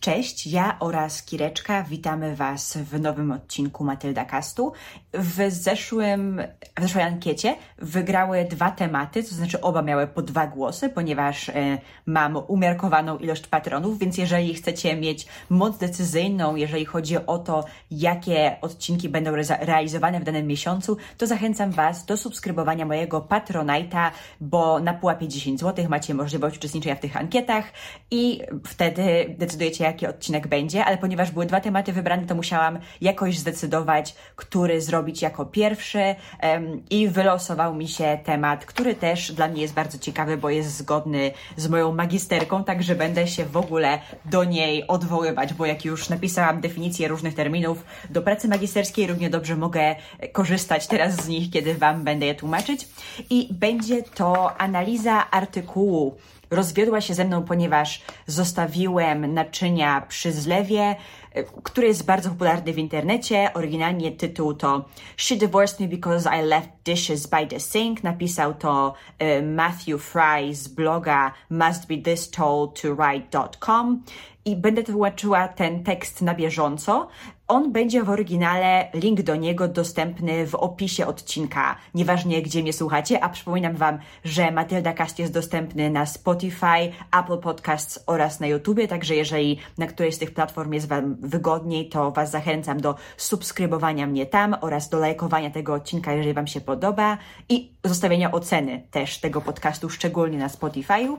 Cześć, ja oraz Kireczka witamy Was w nowym odcinku Matylda Castu. W zeszłym, w zeszłej ankiecie wygrały dwa tematy, to znaczy oba miały po dwa głosy, ponieważ e, mam umiarkowaną ilość patronów, więc jeżeli chcecie mieć moc decyzyjną, jeżeli chodzi o to, jakie odcinki będą re realizowane w danym miesiącu, to zachęcam Was do subskrybowania mojego Patronite'a, bo na pułapie 10 zł macie możliwość uczestniczenia w tych ankietach i wtedy decydujecie, jaki odcinek będzie, ale ponieważ były dwa tematy wybrane, to musiałam jakoś zdecydować, który zrobić jako pierwszy um, i wylosował mi się temat, który też dla mnie jest bardzo ciekawy, bo jest zgodny z moją magisterką, także będę się w ogóle do niej odwoływać, bo jak już napisałam definicję różnych terminów do pracy magisterskiej, równie dobrze mogę korzystać teraz z nich, kiedy Wam będę je tłumaczyć. I będzie to analiza artykułu rozwiodła się ze mną, ponieważ zostawiłem naczynia przy zlewie, e, który jest bardzo popularny w internecie. Oryginalnie tytuł to She Divorced Me Because I Left Dishes by the Sink. Napisał to e, Matthew Fry z bloga mustbethistoldtowrite.com i będę tłumaczyła ten tekst na bieżąco. On będzie w oryginale, link do niego dostępny w opisie odcinka, nieważnie gdzie mnie słuchacie, a przypominam Wam, że Matylda Cast jest dostępny na Spotify, Apple Podcasts oraz na YouTubie, także jeżeli na którejś z tych platform jest Wam wygodniej, to Was zachęcam do subskrybowania mnie tam oraz do lajkowania tego odcinka, jeżeli Wam się podoba i zostawienia oceny też tego podcastu, szczególnie na Spotify'u.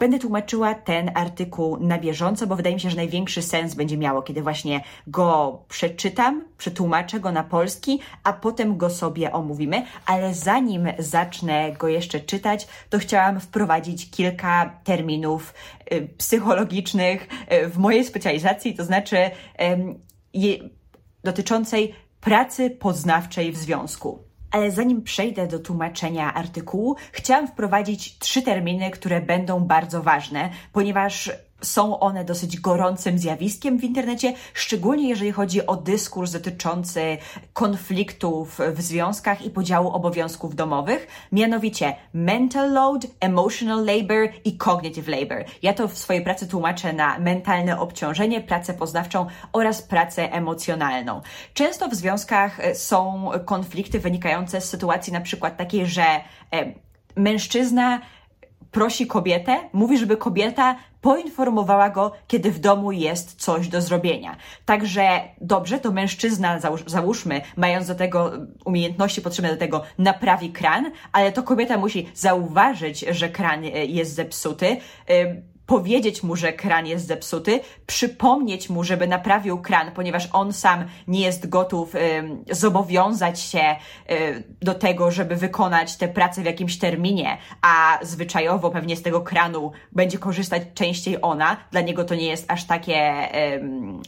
Będę tłumaczyła ten artykuł na bieżąco, bo wydaje mi się, że największy sens będzie miało, kiedy właśnie go przeczytam, przetłumaczę go na polski, a potem go sobie omówimy. Ale zanim zacznę go jeszcze czytać, to chciałam wprowadzić kilka terminów y, psychologicznych y, w mojej specjalizacji, to znaczy dotyczącej pracy poznawczej w związku. Ale zanim przejdę do tłumaczenia artykułu, chciałam wprowadzić trzy terminy, które będą bardzo ważne, ponieważ są one dosyć gorącym zjawiskiem w internecie, szczególnie jeżeli chodzi o dyskurs dotyczący konfliktów w związkach i podziału obowiązków domowych, mianowicie mental load, emotional labor i cognitive labor. Ja to w swojej pracy tłumaczę na mentalne obciążenie, pracę poznawczą oraz pracę emocjonalną. Często w związkach e, są konflikty wynikające z sytuacji na przykład takiej, że e, mężczyzna prosi kobietę, mówi, żeby kobieta poinformowała go, kiedy w domu jest coś do zrobienia. Także dobrze, to mężczyzna, załóżmy, mając do tego umiejętności potrzebne do tego, naprawi kran, ale to kobieta musi zauważyć, że kran e, jest zepsuty, powiedzieć mu, że kran jest zepsuty, przypomnieć mu, żeby naprawił kran, ponieważ on sam nie jest gotów y, zobowiązać się y, do tego, żeby wykonać tę pracę w jakimś terminie, a zwyczajowo pewnie z tego kranu będzie korzystać częściej ona. Dla niego to nie jest aż takie, y,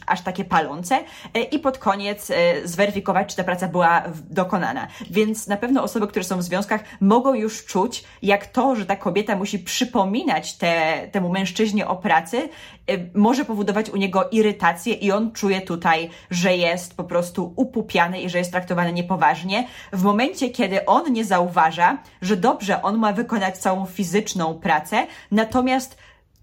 aż takie palące. Y, I pod koniec y, zweryfikować, czy ta praca była dokonana. Więc na pewno osoby, które są w związkach, mogą już czuć, jak to, że ta kobieta musi przypominać te, temu mężczyźnie, mężczyźnie o pracy y, może powodować u niego irytację i on czuje tutaj, że jest po prostu upupiany i że jest traktowany niepoważnie. W momencie, kiedy on nie zauważa, że dobrze, on ma wykonać całą fizyczną pracę, natomiast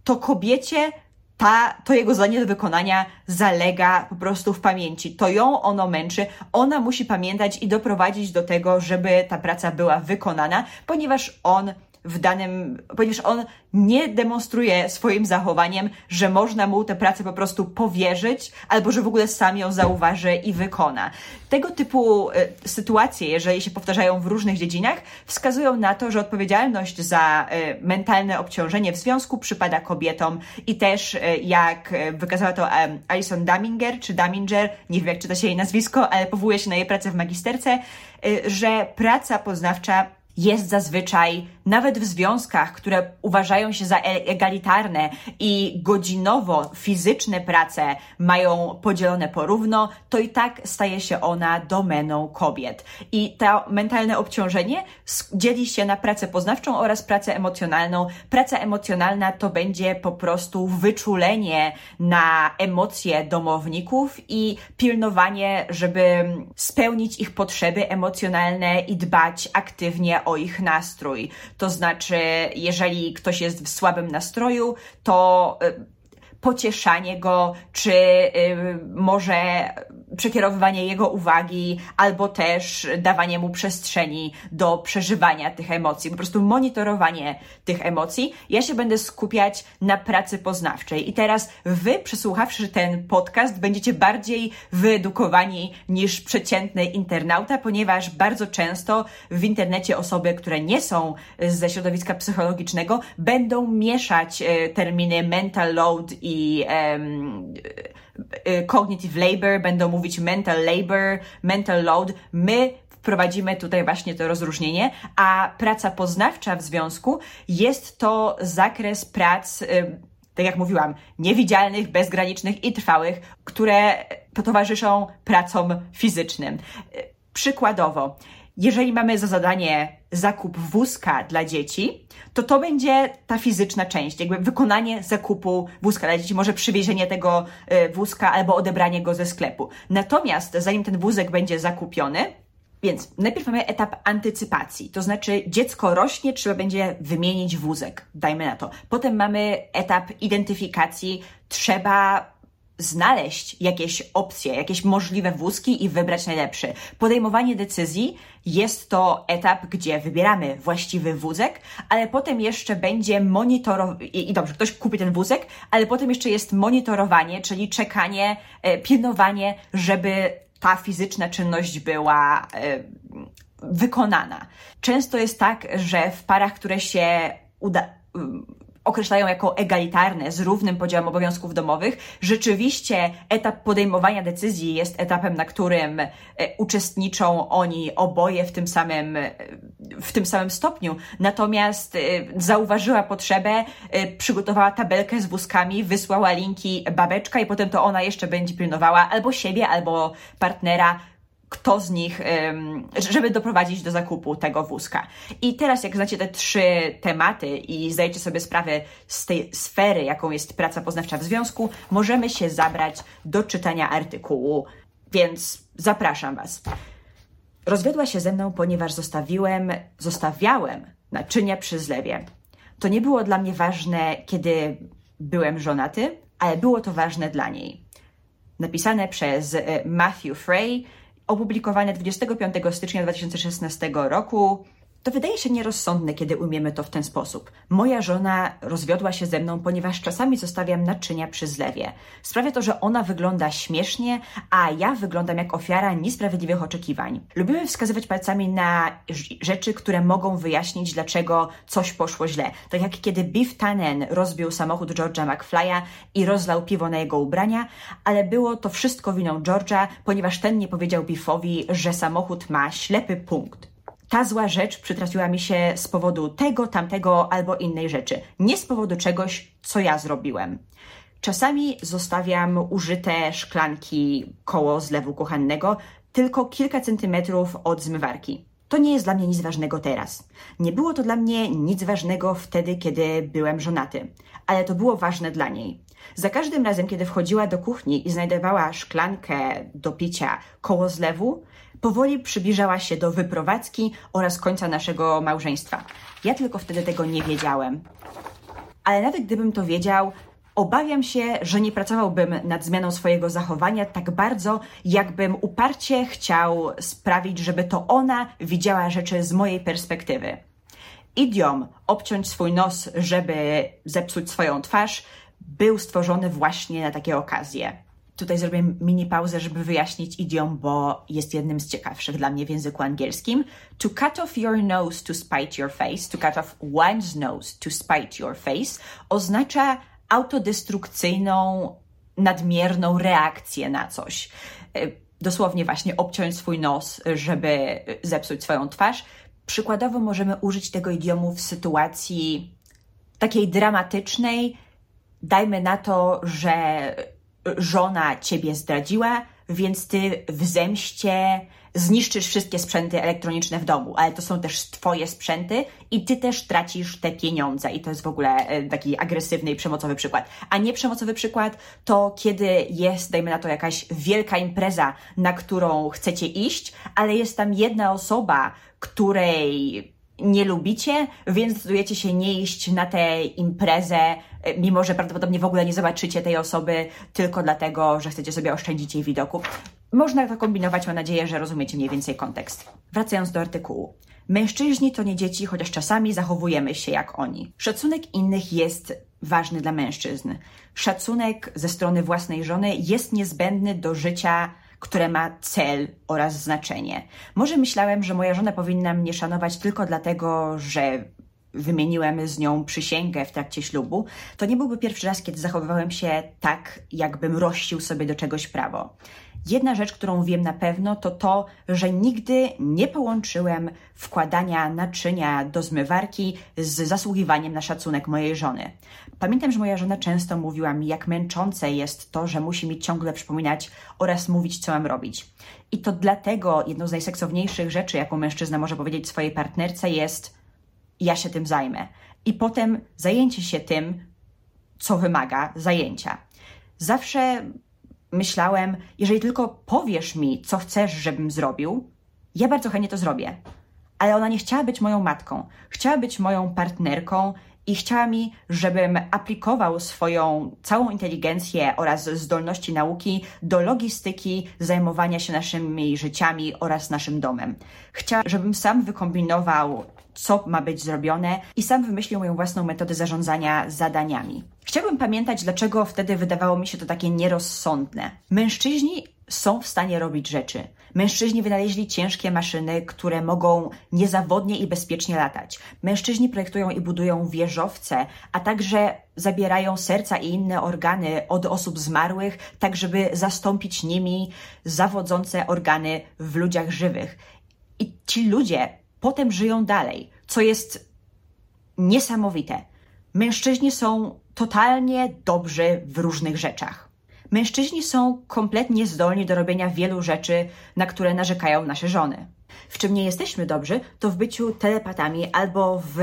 to kobiecie ta, to jego zadanie do wykonania zalega po prostu w pamięci. To ją ono męczy, ona musi pamiętać i doprowadzić do tego, żeby ta praca była wykonana, ponieważ on w danym, ponieważ on nie demonstruje swoim zachowaniem, że można mu tę pracę po prostu powierzyć, albo że w ogóle sam ją zauważy i wykona. Tego typu y, sytuacje, jeżeli się powtarzają w różnych dziedzinach, wskazują na to, że odpowiedzialność za y, mentalne obciążenie w związku przypada kobietom i też, y, jak wykazała to Alison Daminger, czy Daminger, nie wiem jak czyta się jej nazwisko, ale powołuje się na jej pracę w magisterce, że praca poznawcza jest zazwyczaj nawet w związkach, które uważają się za e- egalitarne i godzinowo fizyczne prace mają podzielone porówno, to i tak staje się ona domeną kobiet. I to mentalne obciążenie dzieli się na pracę poznawczą oraz pracę emocjonalną. Praca emocjonalna to będzie po prostu wyczulenie na emocje domowników i pilnowanie, żeby spełnić ich potrzeby emocjonalne i dbać aktywnie o ich nastrój. To znaczy, jeżeli ktoś jest w słabym nastroju, to y, pocieszanie go, czy y, może przekierowywanie jego uwagi, albo też dawanie mu przestrzeni do przeżywania tych emocji, po prostu monitorowanie tych emocji. Ja się będę skupiać na pracy poznawczej. I teraz wy, przesłuchawszy ten podcast, będziecie bardziej wyedukowani niż przeciętny internauta, ponieważ bardzo często w internecie osoby, które nie są ze środowiska psychologicznego, będą mieszać e, terminy mental load i um, cognitive labor, będą mówić mental labor, mental load. My wprowadzimy tutaj właśnie to rozróżnienie, a praca poznawcza w związku jest to zakres prac, tak jak mówiłam, niewidzialnych, bezgranicznych i trwałych, które towarzyszą pracom fizycznym. Przykładowo, jeżeli mamy za zadanie zakup wózka dla dzieci, to to będzie ta fizyczna część, jakby wykonanie zakupu wózka dla dzieci, może przywiezienie tego e, wózka albo odebranie go ze sklepu. Natomiast zanim ten wózek będzie zakupiony, więc najpierw mamy etap antycypacji, to znaczy dziecko rośnie, trzeba będzie wymienić wózek, dajmy na to. Potem mamy etap identyfikacji, trzeba znaleźć jakieś opcje, jakieś możliwe wózki i wybrać najlepszy. Podejmowanie decyzji jest to etap, gdzie wybieramy właściwy wózek, ale potem jeszcze będzie monitorowanie, i, dobrze, ktoś kupi ten wózek, ale potem jeszcze jest monitorowanie, czyli czekanie, e, pilnowanie, żeby ta fizyczna czynność była e, wykonana. Często jest tak, że w parach, które się uda, określają jako egalitarne, z równym podziałem obowiązków domowych, rzeczywiście etap podejmowania decyzji jest etapem, na którym e, uczestniczą oni oboje w tym samym, e, w tym samym stopniu. Natomiast e, zauważyła potrzebę, przygotowała tabelkę z wózkami, wysłała linki babeczka i potem to ona jeszcze będzie pilnowała albo siebie, albo partnera, kto z nich, żeby doprowadzić do zakupu tego wózka. I teraz, jak znacie te trzy tematy i zdajecie sobie sprawę z tej sfery, jaką jest praca poznawcza w związku, możemy się zabrać do czytania artykułu, więc zapraszam Was. Rozwiodła się ze mną, ponieważ zostawiłem, zostawiałem naczynia przy zlewie. To nie było dla mnie ważne, kiedy byłem żonaty, ale było to ważne dla niej. Napisane przez e, Matthew Frey, opublikowane 25 stycznia 2016 roku. To wydaje się nierozsądne, kiedy umiemy to w ten sposób. Moja żona rozwiodła się ze mną, ponieważ czasami zostawiam naczynia przy zlewie. Sprawia to, że ona wygląda śmiesznie, a ja wyglądam jak ofiara niesprawiedliwych oczekiwań. Lubimy wskazywać palcami na rzeczy, które mogą wyjaśnić, dlaczego coś poszło źle. Tak jak kiedy Biff Tannen rozbił samochód George'a McFly'a i rozlał piwo na jego ubrania, ale było to wszystko winą George'a, ponieważ ten nie powiedział Biffowi, że samochód ma ślepy punkt ta zła rzecz przytrafiła mi się z powodu tego, tamtego albo innej rzeczy, nie z powodu czegoś, co ja zrobiłem. Czasami zostawiam użyte szklanki koło zlewu kuchennego tylko kilka centymetrów od zmywarki. To nie jest dla mnie nic ważnego teraz. Nie było to dla mnie nic ważnego wtedy, kiedy byłem żonaty, ale to było ważne dla niej. Za każdym razem, kiedy wchodziła do kuchni i znajdowała szklankę do picia koło zlewu, powoli przybliżała się do wyprowadzki oraz końca naszego małżeństwa. Ja tylko wtedy tego nie wiedziałem. Ale nawet gdybym to wiedział, obawiam się, że nie pracowałbym nad zmianą swojego zachowania tak bardzo, jakbym uparcie chciał sprawić, żeby to ona widziała rzeczy z mojej perspektywy. Idiom obciąć swój nos, żeby zepsuć swoją twarz, był stworzony właśnie na takie okazje. Tutaj zrobię mini pauzę, żeby wyjaśnić idiom, bo jest jednym z ciekawszych dla mnie w języku angielskim. To cut off your nose to spite your face, to cut off one's nose to spite your face oznacza autodestrukcyjną, nadmierną reakcję na coś. E, dosłownie właśnie obciąć swój nos, żeby zepsuć swoją twarz. Przykładowo możemy użyć tego idiomu w sytuacji takiej dramatycznej. Dajmy na to, że żona ciebie zdradziła, więc ty w zemście zniszczysz wszystkie sprzęty elektroniczne w domu, ale to są też twoje sprzęty i ty też tracisz te pieniądze i to jest w ogóle e, taki agresywny i przemocowy przykład. A nie przemocowy przykład to kiedy jest, dajmy na to, jakaś wielka impreza, na którą chcecie iść, ale jest tam jedna osoba, której nie lubicie, więc decydujecie się nie iść na tę imprezę, e, mimo że prawdopodobnie w ogóle nie zobaczycie tej osoby, tylko dlatego, że chcecie sobie oszczędzić jej widoku. Można to kombinować, mam nadzieję, że rozumiecie mniej więcej kontekst. Wracając do artykułu. Mężczyźni to nie dzieci, chociaż czasami zachowujemy się jak oni. Szacunek innych jest ważny dla mężczyzn. Szacunek ze strony własnej żony jest niezbędny do życia które ma cel oraz znaczenie. Może myślałem, że moja żona powinna mnie szanować tylko dlatego, że wymieniłem z nią przysięgę w trakcie ślubu, to nie byłby pierwszy raz, kiedy zachowywałem się tak, jakbym rościł sobie do czegoś prawo. Jedna rzecz, którą wiem na pewno, to to, że nigdy nie połączyłem wkładania naczynia do zmywarki z zasługiwaniem na szacunek mojej żony. Pamiętam, że moja żona często mówiła mi, jak męczące jest to, że musi mi ciągle przypominać oraz mówić, co mam robić. I to dlatego jedną z najseksowniejszych rzeczy, jaką mężczyzna może powiedzieć swojej partnerce, jest: Ja się tym zajmę. I potem zajęcie się tym, co wymaga zajęcia. Zawsze myślałem, jeżeli tylko powiesz mi, co chcesz, żebym zrobił, ja bardzo chętnie to zrobię. Ale ona nie chciała być moją matką, chciała być moją partnerką i chciała mi, żebym aplikował swoją całą inteligencję oraz zdolności nauki do logistyki, zajmowania się naszymi życiami oraz naszym domem. Chciała, żebym sam wykombinował co ma być zrobione i sam wymyślił moją własną metodę zarządzania zadaniami. Chciałbym pamiętać, dlaczego wtedy wydawało mi się to takie nierozsądne. Mężczyźni są w stanie robić rzeczy. Mężczyźni wynaleźli ciężkie maszyny, które mogą niezawodnie i bezpiecznie latać. Mężczyźni projektują i budują wieżowce, a także zabierają serca i inne organy od osób zmarłych, tak żeby zastąpić nimi zawodzące organy w ludziach żywych. I ci ludzie potem żyją dalej, co jest niesamowite. Mężczyźni są totalnie dobrzy w różnych rzeczach. Mężczyźni są kompletnie zdolni do robienia wielu rzeczy, na które narzekają nasze żony. W czym nie jesteśmy dobrzy, to w byciu telepatami albo w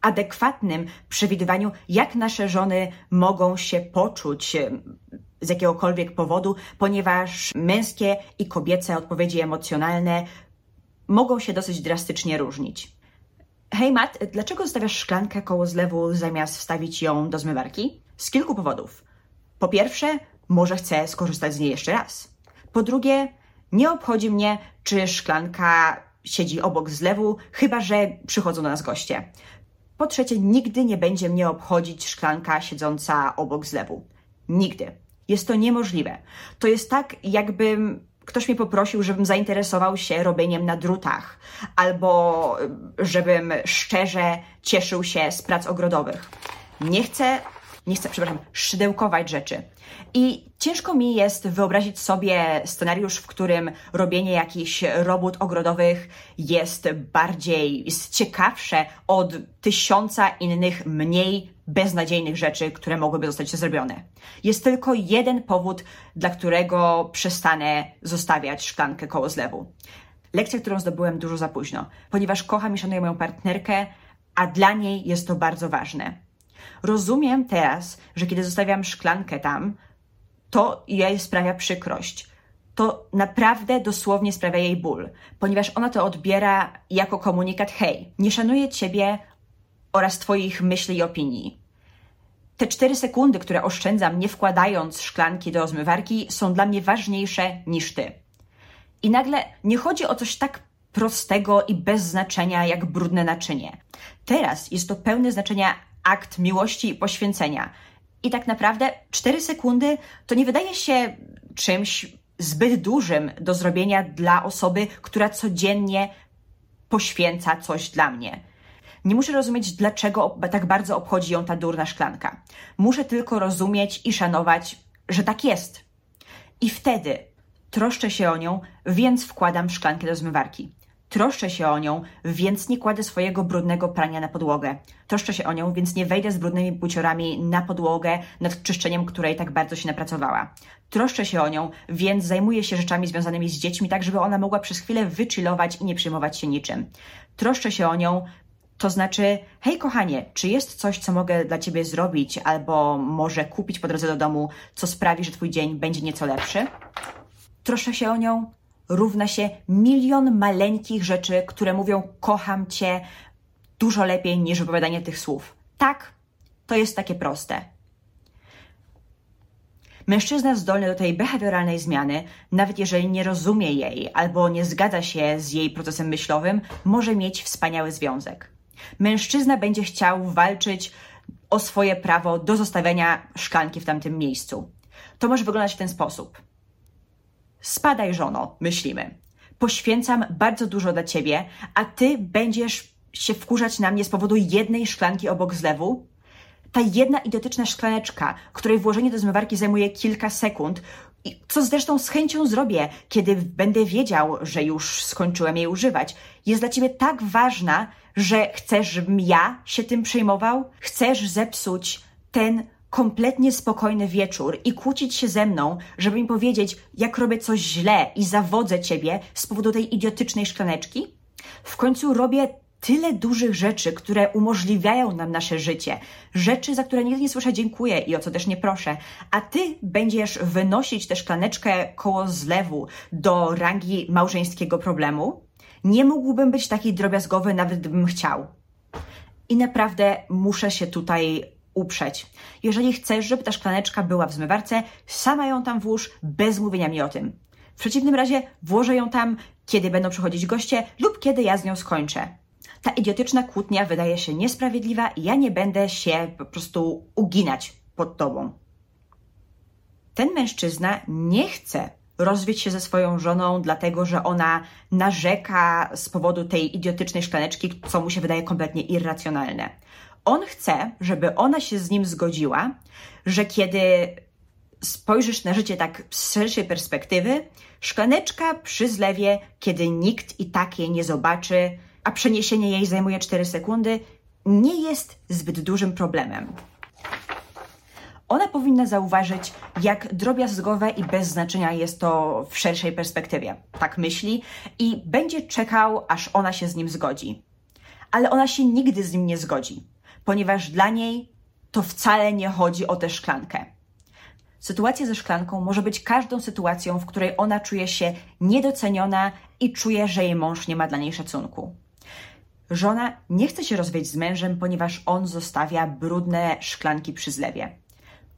adekwatnym przewidywaniu, jak nasze żony mogą się poczuć z jakiegokolwiek powodu, ponieważ męskie i kobiece odpowiedzi emocjonalne mogą się dosyć drastycznie różnić. Hej Matt, dlaczego zostawiasz szklankę koło zlewu zamiast wstawić ją do zmywarki? Z kilku powodów. Po pierwsze, może chcę skorzystać z niej jeszcze raz. Po drugie, nie obchodzi mnie, czy szklanka siedzi obok zlewu, chyba że przychodzą do nas goście. Po trzecie, nigdy nie będzie mnie obchodzić szklanka siedząca obok zlewu. Nigdy. Jest to niemożliwe. To jest tak, jakbym ktoś mnie poprosił, żebym zainteresował się robieniem na drutach, albo żebym szczerze cieszył się z prac ogrodowych. Nie chcę, nie chcę, przepraszam, szydełkować rzeczy. I ciężko mi jest wyobrazić sobie scenariusz, w którym robienie jakichś robót ogrodowych jest bardziej, jest ciekawsze od tysiąca innych mniej beznadziejnych rzeczy, które mogłyby zostać zrobione. Jest tylko jeden powód, dla którego przestanę zostawiać szklankę koło zlewu. Lekcja, którą zdobyłem dużo za późno, ponieważ kocham i szanuję moją partnerkę, a dla niej jest to bardzo ważne. Rozumiem teraz, że kiedy zostawiam szklankę tam, to jej sprawia przykrość. To naprawdę dosłownie sprawia jej ból, ponieważ ona to odbiera jako komunikat: hej, nie szanuję ciebie oraz Twoich myśli i opinii. Te cztery sekundy, które oszczędzam, nie wkładając szklanki do zmywarki, są dla mnie ważniejsze niż ty. I nagle nie chodzi o coś tak prostego i bez znaczenia jak brudne naczynie. Teraz jest to pełne znaczenia akt miłości i poświęcenia. I tak naprawdę 4 sekundy to nie wydaje się czymś zbyt dużym do zrobienia dla osoby, która codziennie poświęca coś dla mnie. Nie muszę rozumieć, dlaczego tak bardzo obchodzi ją ta durna szklanka. Muszę tylko rozumieć i szanować, że tak jest. I wtedy troszczę się o nią, więc wkładam szklankę do zmywarki. Troszczę się o nią, więc nie kładę swojego brudnego prania na podłogę. Troszczę się o nią, więc nie wejdę z brudnymi buciorami na podłogę, nad czyszczeniem której tak bardzo się napracowała. Troszczę się o nią, więc zajmuję się rzeczami związanymi z dziećmi, tak żeby ona mogła przez chwilę wychillować i nie przejmować się niczym. Troszczę się o nią, to znaczy, hej kochanie, czy jest coś, co mogę dla ciebie zrobić, albo może kupić po drodze do domu, co sprawi, że twój dzień będzie nieco lepszy? Troszczę się o nią, równa się milion maleńkich rzeczy, które mówią kocham cię, dużo lepiej niż wypowiadanie tych słów. Tak, to jest takie proste. Mężczyzna zdolny do tej behawioralnej zmiany, nawet jeżeli nie rozumie jej albo nie zgadza się z jej procesem myślowym, może mieć wspaniały związek. Mężczyzna będzie chciał walczyć o swoje prawo do zostawiania szklanki w tamtym miejscu. To może wyglądać w ten sposób. Spadaj, żono, myślimy. Poświęcam bardzo dużo dla ciebie, a ty będziesz się wkurzać na mnie z powodu jednej szklanki obok zlewu? Ta jedna idiotyczna szklaneczka, której włożenie do zmywarki zajmuje kilka sekund, co zresztą z chęcią zrobię, kiedy będę wiedział, że już skończyłem jej używać, jest dla ciebie tak ważna, że chcesz, żebym ja się tym przejmował? Chcesz zepsuć ten kompletnie spokojny wieczór i kłócić się ze mną, żeby mi powiedzieć, jak robię coś źle i zawodzę ciebie z powodu tej idiotycznej szklaneczki? W końcu robię tyle dużych rzeczy, które umożliwiają nam nasze życie, rzeczy, za które nigdy nie słyszę dziękuję i o co też nie proszę, a ty będziesz wynosić tę szklaneczkę koło zlewu do rangi małżeńskiego problemu? Nie mógłbym być taki drobiazgowy, nawet gdybym chciał. I naprawdę muszę się tutaj uprzeć. Jeżeli chcesz, żeby ta szklaneczka była w zmywarce, sama ją tam włóż, bez mówienia mi o tym. W przeciwnym razie włożę ją tam, kiedy będą przychodzić goście lub kiedy ja z nią skończę. Ta idiotyczna kłótnia wydaje się niesprawiedliwa i ja nie będę się po prostu uginać pod tobą. Ten mężczyzna nie chce rozwiedź się ze swoją żoną, dlatego że ona narzeka z powodu tej idiotycznej szklaneczki, co mu się wydaje kompletnie irracjonalne. On chce, żeby ona się z nim zgodziła, że kiedy spojrzysz na życie tak z szerszej perspektywy, szklaneczka przy zlewie, kiedy nikt i tak jej nie zobaczy, a przeniesienie jej zajmuje 4 sekundy, nie jest zbyt dużym problemem. Ona powinna zauważyć, jak drobiazgowe i bez znaczenia jest to w szerszej perspektywie. Tak myśli i będzie czekał, aż ona się z nim zgodzi. Ale ona się nigdy z nim nie zgodzi, ponieważ dla niej to wcale nie chodzi o tę szklankę. Sytuacja ze szklanką może być każdą sytuacją, w której ona czuje się niedoceniona i czuje, że jej mąż nie ma dla niej szacunku. Żona nie chce się rozwieść z mężem, ponieważ on zostawia brudne szklanki przy zlewie.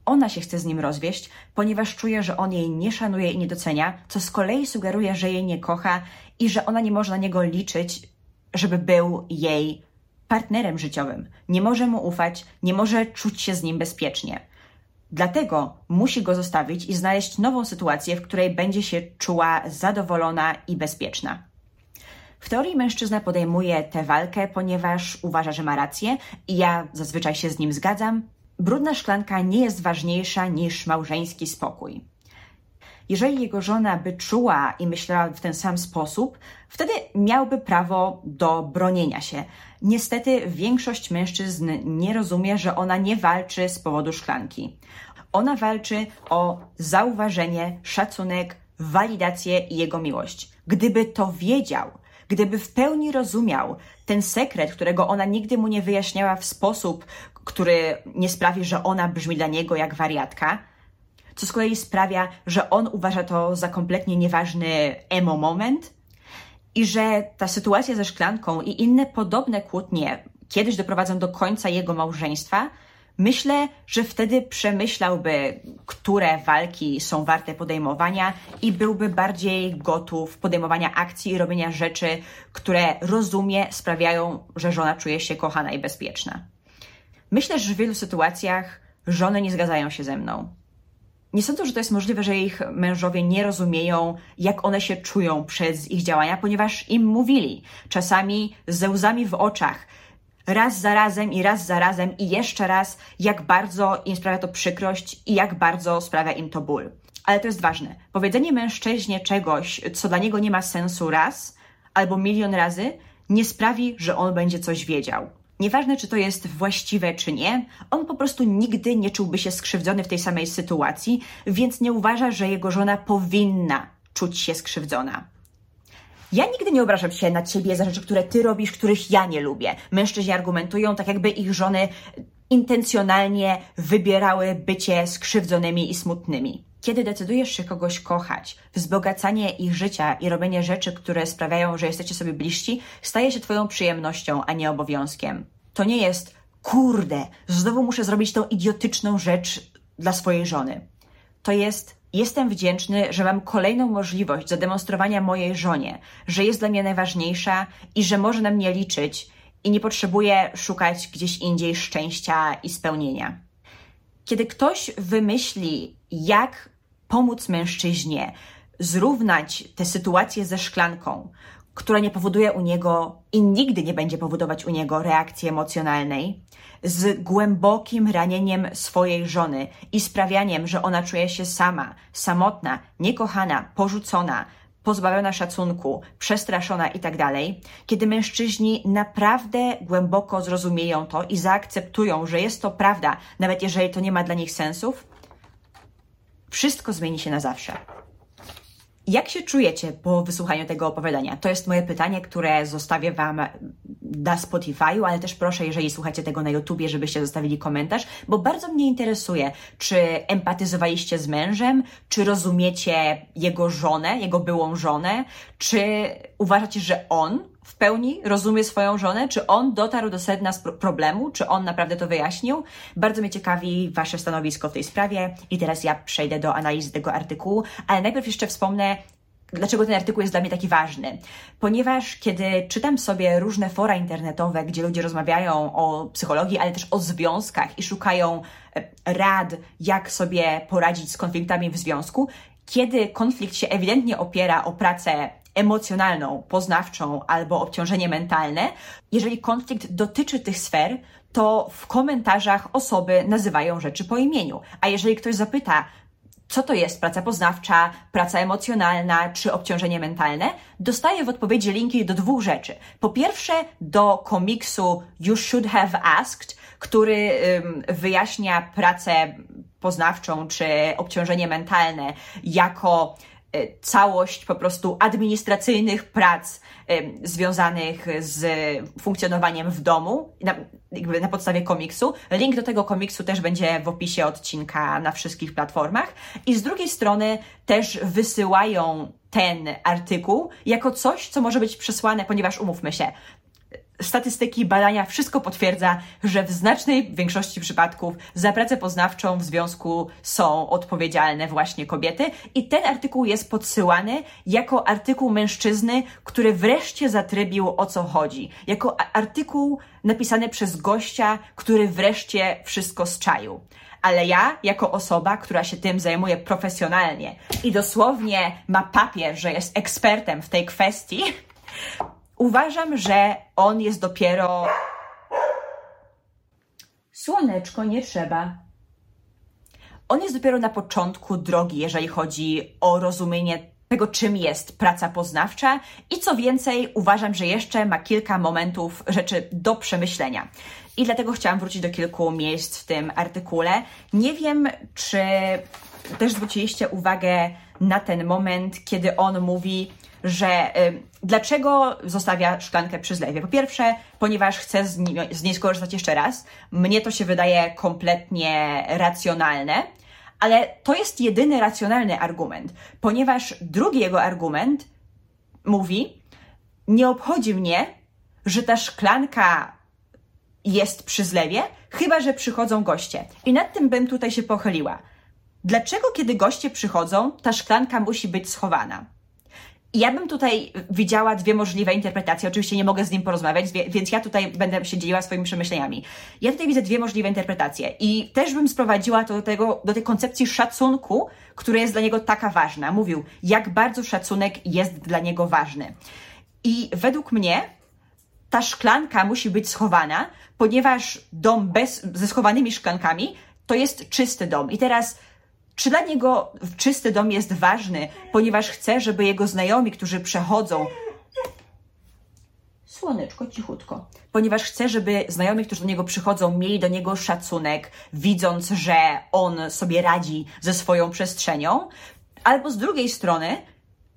Ona się chce z nim rozwieść, ponieważ czuje, że on jej nie szanuje i nie docenia, co z kolei sugeruje, że jej nie kocha i że ona nie może na niego liczyć, żeby był jej partnerem życiowym. Nie może mu ufać, nie może czuć się z nim bezpiecznie. Dlatego musi go zostawić i znaleźć nową sytuację, w której będzie się czuła zadowolona i bezpieczna. W teorii mężczyzna podejmuje tę walkę, ponieważ uważa, że ma rację i ja zazwyczaj się z nim zgadzam. Brudna szklanka nie jest ważniejsza niż małżeński spokój. Jeżeli jego żona by czuła i myślała w ten sam sposób, wtedy miałby prawo do bronienia się. Niestety większość mężczyzn nie rozumie, że ona nie walczy z powodu szklanki. Ona walczy o zauważenie, szacunek, walidację i jego miłość. Gdyby to wiedział, Gdyby w pełni rozumiał ten sekret, którego ona nigdy mu nie wyjaśniała w sposób, który nie sprawi, że ona brzmi dla niego jak wariatka, co z kolei sprawia, że on uważa to za kompletnie nieważny emo moment i że ta sytuacja ze szklanką i inne podobne kłótnie kiedyś doprowadzą do końca jego małżeństwa, Myślę, że wtedy przemyślałby, które walki są warte podejmowania i byłby bardziej gotów podejmowania akcji i robienia rzeczy, które rozumie, sprawiają, że żona czuje się kochana i bezpieczna. Myślę, że w wielu sytuacjach żony nie zgadzają się ze mną. Nie sądzę, że to jest możliwe, że ich mężowie nie rozumieją, jak one się czują przez ich działania, ponieważ im mówili, czasami ze łzami w oczach, raz za razem i raz za razem i jeszcze raz, jak bardzo im sprawia to przykrość i jak bardzo sprawia im to ból. Ale to jest ważne. Powiedzenie mężczyźnie czegoś, co dla niego nie ma sensu raz albo milion razy, nie sprawi, że on będzie coś wiedział. Nieważne, czy to jest właściwe, czy nie, on po prostu nigdy nie czułby się skrzywdzony w tej samej sytuacji, więc nie uważa, że jego żona powinna czuć się skrzywdzona. Ja nigdy nie obrażam się na ciebie za rzeczy, które ty robisz, których ja nie lubię. Mężczyźni argumentują tak, jakby ich żony intencjonalnie wybierały bycie skrzywdzonymi i smutnymi. Kiedy decydujesz się kogoś kochać, wzbogacanie ich życia i robienie rzeczy, które sprawiają, że jesteście sobie bliżsi, staje się Twoją przyjemnością, a nie obowiązkiem. To nie jest, kurde, znowu muszę zrobić tą idiotyczną rzecz dla swojej żony. To jest, jestem wdzięczny, że mam kolejną możliwość zademonstrowania mojej żonie, że jest dla mnie najważniejsza i że może na mnie liczyć i nie potrzebuję szukać gdzieś indziej szczęścia i spełnienia. Kiedy ktoś wymyśli, jak pomóc mężczyźnie zrównać tę sytuację ze szklanką, która nie powoduje u niego i nigdy nie będzie powodować u niego reakcji emocjonalnej, z głębokim ranieniem swojej żony i sprawianiem, że ona czuje się sama, samotna, niekochana, porzucona, pozbawiona szacunku, przestraszona itd., tak kiedy mężczyźni naprawdę głęboko zrozumieją to i zaakceptują, że jest to prawda, nawet jeżeli to nie ma dla nich sensów, wszystko zmieni się na zawsze. Jak się czujecie po wysłuchaniu tego opowiadania? To jest moje pytanie, które zostawię Wam na Spotify'u, ale też proszę, jeżeli słuchacie tego na YouTubie, żebyście zostawili komentarz, bo bardzo mnie interesuje, czy empatyzowaliście z mężem, czy rozumiecie jego żonę, jego byłą żonę, czy uważacie, że on w pełni rozumie swoją żonę? Czy on dotarł do sedna problemu? Czy on naprawdę to wyjaśnił? Bardzo mnie ciekawi Wasze stanowisko w tej sprawie i teraz ja przejdę do analizy tego artykułu, ale najpierw jeszcze wspomnę, Dlaczego ten artykuł jest dla mnie taki ważny? Ponieważ kiedy czytam sobie różne fora internetowe, gdzie ludzie rozmawiają o psychologii, ale też o związkach i szukają e, rad, jak sobie poradzić z konfliktami w związku, kiedy konflikt się ewidentnie opiera o pracę emocjonalną, poznawczą albo obciążenie mentalne, jeżeli konflikt dotyczy tych sfer, to w komentarzach osoby nazywają rzeczy po imieniu. A jeżeli ktoś zapyta, co to jest praca poznawcza, praca emocjonalna czy obciążenie mentalne, dostaję w odpowiedzi linki do dwóch rzeczy. Po pierwsze, do komiksu You Should Have Asked, który um, wyjaśnia pracę poznawczą czy obciążenie mentalne jako całość po prostu administracyjnych prac e, związanych z funkcjonowaniem w domu, na, jakby na podstawie komiksu. Link do tego komiksu też będzie w opisie odcinka na wszystkich platformach. I z drugiej strony też wysyłają ten artykuł jako coś, co może być przesłane, ponieważ umówmy się, statystyki, badania, wszystko potwierdza, że w znacznej większości przypadków za pracę poznawczą w związku są odpowiedzialne właśnie kobiety. I ten artykuł jest podsyłany jako artykuł mężczyzny, który wreszcie zatrybił o co chodzi. Jako artykuł napisany przez gościa, który wreszcie wszystko zczaił. Ale ja, jako osoba, która się tym zajmuje profesjonalnie i dosłownie ma papier, że jest ekspertem w tej kwestii, Uważam, że on jest dopiero. Słoneczko, nie trzeba. On jest dopiero na początku drogi, jeżeli chodzi o rozumienie tego, czym jest praca poznawcza i co więcej, uważam, że jeszcze ma kilka momentów rzeczy do przemyślenia. I dlatego chciałam wrócić do kilku miejsc w tym artykule. Nie wiem, czy też zwróciliście uwagę na ten moment, kiedy on mówi, że y, dlaczego zostawia szklankę przy zlewie? Po pierwsze, ponieważ chce z, niej, z niej skorzystać jeszcze raz. Mnie to się wydaje kompletnie racjonalne, ale to jest jedyny racjonalny argument, ponieważ drugi jego argument mówi: Nie obchodzi mnie, że ta szklanka jest przy zlewie, chyba że przychodzą goście. I nad tym bym tutaj się pochyliła. Dlaczego, kiedy goście przychodzą, ta szklanka musi być schowana? Ja bym tutaj widziała dwie możliwe interpretacje. Oczywiście nie mogę z nim porozmawiać, więc ja tutaj będę się dzieliła swoimi przemyśleniami. Ja tutaj widzę dwie możliwe interpretacje i też bym sprowadziła to do, tego, do tej koncepcji szacunku, która jest dla niego taka ważna. Mówił, jak bardzo szacunek jest dla niego ważny. I według mnie ta szklanka musi być schowana, ponieważ dom bez, ze schowanymi szklankami to jest czysty dom. I teraz czy dla niego czysty dom jest ważny, ponieważ chce, żeby jego znajomi, którzy przechodzą, Słoneczko, cichutko. Ponieważ chce, żeby znajomi, którzy do niego przychodzą, mieli do niego szacunek, widząc, że on sobie radzi ze swoją przestrzenią. Albo z drugiej strony,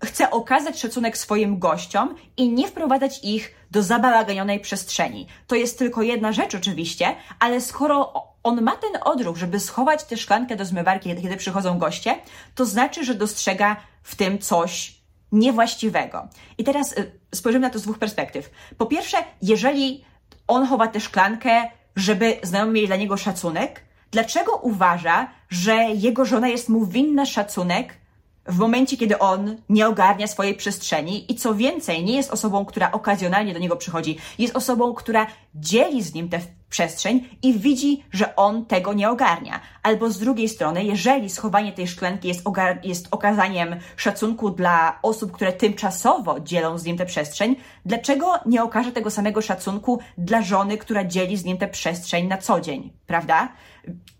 chce okazać szacunek swoim gościom i nie wprowadzać ich do zabałaganionej przestrzeni. To jest tylko jedna rzecz oczywiście, ale skoro on ma ten odruch, żeby schować tę szklankę do zmywarki, kiedy przychodzą goście, to znaczy, że dostrzega w tym coś niewłaściwego. I teraz y, spojrzymy na to z dwóch perspektyw. Po pierwsze, jeżeli on chowa tę szklankę, żeby znajomi mieli dla niego szacunek, dlaczego uważa, że jego żona jest mu winna szacunek w momencie, kiedy on nie ogarnia swojej przestrzeni i co więcej, nie jest osobą, która okazjonalnie do niego przychodzi, jest osobą, która dzieli z nim tę przestrzeń i widzi, że on tego nie ogarnia. Albo z drugiej strony, jeżeli schowanie tej szklanki jest, jest okazaniem szacunku dla osób, które tymczasowo dzielą z nim tę przestrzeń, dlaczego nie okaże tego samego szacunku dla żony, która dzieli z nim tę przestrzeń na co dzień, prawda?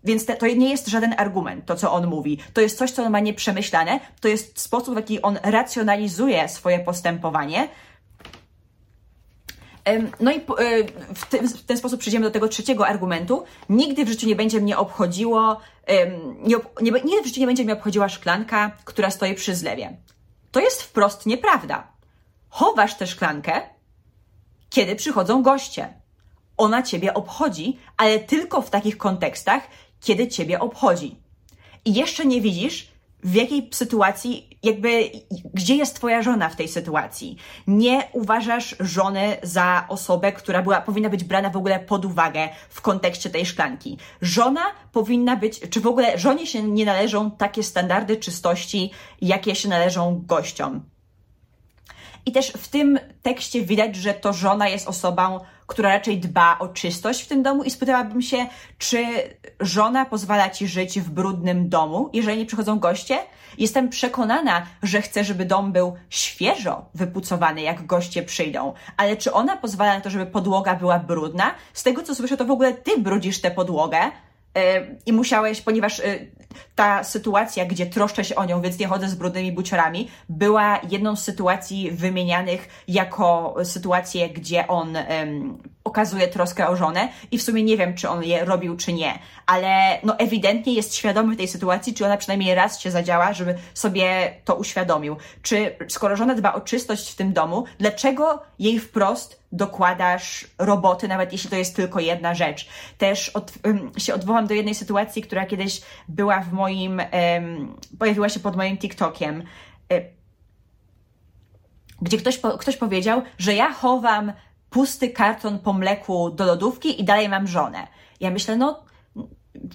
Więc te, to nie jest żaden argument, to co on mówi. To jest coś, co on ma nieprzemyślane, to jest sposób, w jaki on racjonalizuje swoje postępowanie. No i e, w ten, w ten sposób przejdziemy do tego trzeciego argumentu. Nigdy w życiu nie będzie mnie obchodziło, nie, nie, nigdy w życiu nie będzie mnie obchodziła szklanka, która stoi przy zlewie. To jest wprost nieprawda. Chowasz tę szklankę, kiedy przychodzą goście ona ciebie obchodzi, ale tylko w takich kontekstach, kiedy ciebie obchodzi. I jeszcze nie widzisz, w jakiej sytuacji, jakby, gdzie jest twoja żona w tej sytuacji. Nie uważasz żony za osobę, która była, powinna być brana w ogóle pod uwagę w kontekście tej szklanki. Żona powinna być, czy w ogóle żonie się nie należą takie standardy czystości, jakie się należą gościom. I też w tym tekście widać, że to żona jest osobą, która raczej dba o czystość w tym domu i spytałabym się, czy żona pozwala ci żyć w brudnym domu, jeżeli nie przychodzą goście? Jestem przekonana, że chce, żeby dom był świeżo wypucowany, jak goście przyjdą, ale czy ona pozwala na to, żeby podłoga była brudna? Z tego co słyszę, to w ogóle ty brudzisz tę podłogę i musiałeś, ponieważ y, ta sytuacja, gdzie troszczę się o nią, więc nie chodzę z brudnymi buciorami, była jedną z sytuacji wymienianych jako sytuację, gdzie on um, okazuje troskę o żonę i w sumie nie wiem, czy on je robił, czy nie, ale no ewidentnie jest świadomy tej sytuacji, czy ona przynajmniej raz się zadziała, żeby sobie to uświadomił. Czy skoro żona dba o czystość w tym domu, dlaczego jej wprost dokładasz roboty, nawet jeśli to jest tylko jedna rzecz. Też od, się odwołam do jednej sytuacji, która kiedyś była w moim, um, pojawiła się pod moim TikTokiem, y, gdzie ktoś, ktoś powiedział, że ja chowam pusty karton po mleku do lodówki i dalej mam żonę. Ja myślę, no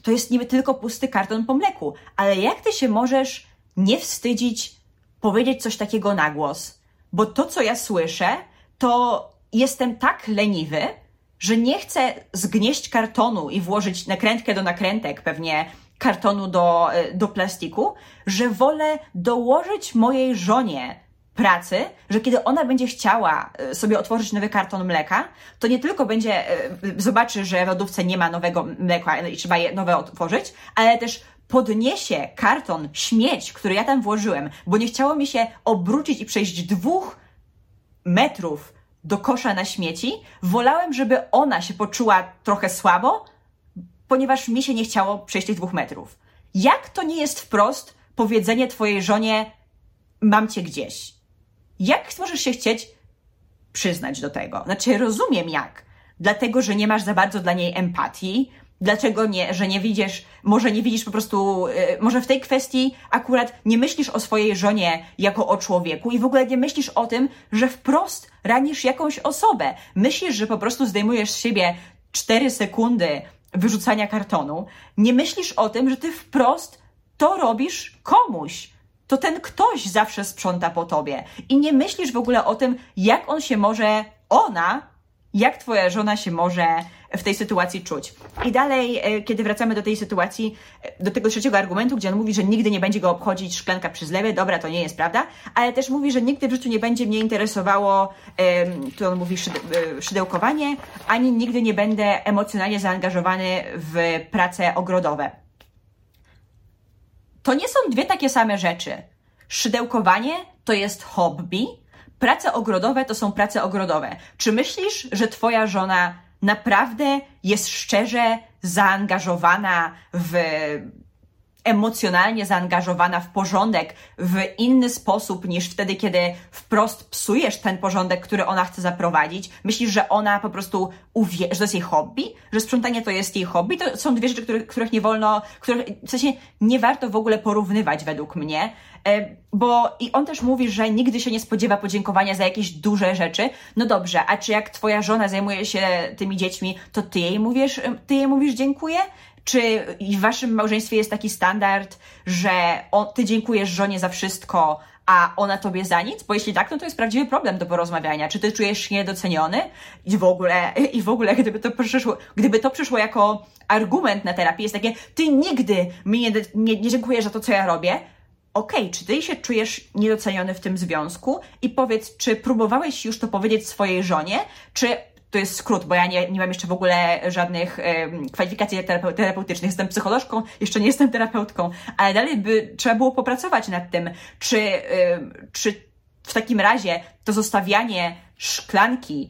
to jest niby tylko pusty karton po mleku, ale jak ty się możesz nie wstydzić powiedzieć coś takiego na głos? Bo to, co ja słyszę, to jestem tak leniwy, że nie chcę zgnieść kartonu i włożyć nakrętkę do nakrętek, pewnie kartonu do, e, do plastiku, że wolę dołożyć mojej żonie pracy, że kiedy ona będzie chciała e, sobie otworzyć nowy karton mleka, to nie tylko będzie, e, zobaczy, że w lodówce nie ma nowego mleka i trzeba je nowe otworzyć, ale też podniesie karton śmieć, który ja tam włożyłem, bo nie chciało mi się obrócić i przejść dwóch metrów do kosza na śmieci, wolałem, żeby ona się poczuła trochę słabo, ponieważ mi się nie chciało przejść tych dwóch metrów. Jak to nie jest wprost powiedzenie twojej żonie, mam cię gdzieś? Jak możesz się chcieć przyznać do tego? Znaczy, rozumiem jak. Dlatego, że nie masz za bardzo dla niej empatii, Dlaczego nie, że nie widzisz, może nie widzisz po prostu, yy, może w tej kwestii akurat nie myślisz o swojej żonie jako o człowieku i w ogóle nie myślisz o tym, że wprost ranisz jakąś osobę. Myślisz, że po prostu zdejmujesz z siebie 4 sekundy wyrzucania kartonu. Nie myślisz o tym, że ty wprost to robisz komuś. To ten ktoś zawsze sprząta po tobie. I nie myślisz w ogóle o tym, jak on się może, ona, jak twoja żona się może w tej sytuacji czuć. I dalej, e, kiedy wracamy do tej sytuacji, e, do tego trzeciego argumentu, gdzie on mówi, że nigdy nie będzie go obchodzić szklanka przy zlewie, dobra, to nie jest prawda, ale też mówi, że nigdy w życiu nie będzie mnie interesowało, tu on mówi e, szydełkowanie, ani nigdy nie będę emocjonalnie zaangażowany w prace ogrodowe. To nie są dwie takie same rzeczy. Szydełkowanie to jest hobby, prace ogrodowe to są prace ogrodowe. Czy myślisz, że twoja żona naprawdę jest szczerze zaangażowana w emocjonalnie zaangażowana w porządek w inny sposób niż wtedy, kiedy wprost psujesz ten porządek, który ona chce zaprowadzić? Myślisz, że ona po prostu uwie, że to jest jej hobby? Że sprzątanie to jest jej hobby? To są dwie rzeczy, których, których nie wolno, których w sensie nie warto w ogóle porównywać według mnie. E, bo i on też mówi, że nigdy się nie spodziewa podziękowania za jakieś duże rzeczy. No dobrze, a czy jak twoja żona zajmuje się tymi dziećmi, to ty jej mówisz, ty jej mówisz dziękuję? Czy w waszym małżeństwie jest taki standard, że ty dziękujesz żonie za wszystko, a ona tobie za nic? Bo jeśli tak, no to jest prawdziwy problem do porozmawiania. Czy ty czujesz się niedoceniony? I w ogóle, i w ogóle, gdyby to przyszło, gdyby to przyszło jako argument na terapii, jest takie, ty nigdy mi nie, nie, nie dziękujesz za to, co ja robię, okej, okay, czy ty się czujesz niedoceniony w tym związku i powiedz, czy próbowałeś już to powiedzieć swojej żonie, czy to jest skrót, bo ja nie, nie mam jeszcze w ogóle żadnych um, kwalifikacji terapeutycznych. Jestem psycholożką, jeszcze nie jestem terapeutką, ale dalej by trzeba było popracować nad tym, czy, um, czy w takim razie to zostawianie szklanki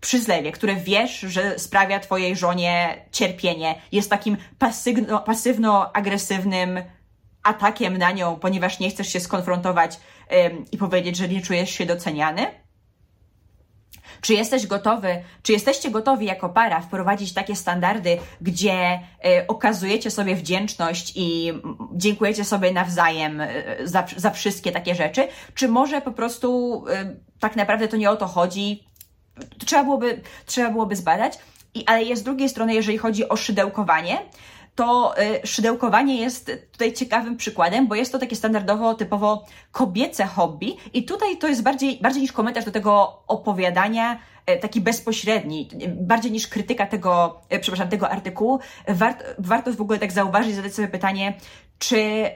przy zlewie, które wiesz, że sprawia twojej żonie cierpienie, jest takim pasywno, pasywno-agresywnym atakiem na nią, ponieważ nie chcesz się skonfrontować um, i powiedzieć, że nie czujesz się doceniany? Czy jesteś gotowy, czy jesteście gotowi jako para wprowadzić takie standardy, gdzie y, okazujecie sobie wdzięczność i dziękujecie sobie nawzajem y, za, za wszystkie takie rzeczy? Czy może po prostu y, tak naprawdę to nie o to chodzi? Trzeba byłoby, trzeba byłoby zbadać. I, ale jest z drugiej strony, jeżeli chodzi o szydełkowanie, to y, szydełkowanie jest tutaj ciekawym przykładem, bo jest to takie standardowo, typowo kobiece hobby i tutaj to jest bardziej, bardziej niż komentarz do tego opowiadania, y, taki bezpośredni, bardziej niż krytyka tego, y, przepraszam, tego artykułu, warto, warto w ogóle tak zauważyć, zadać sobie pytanie, czy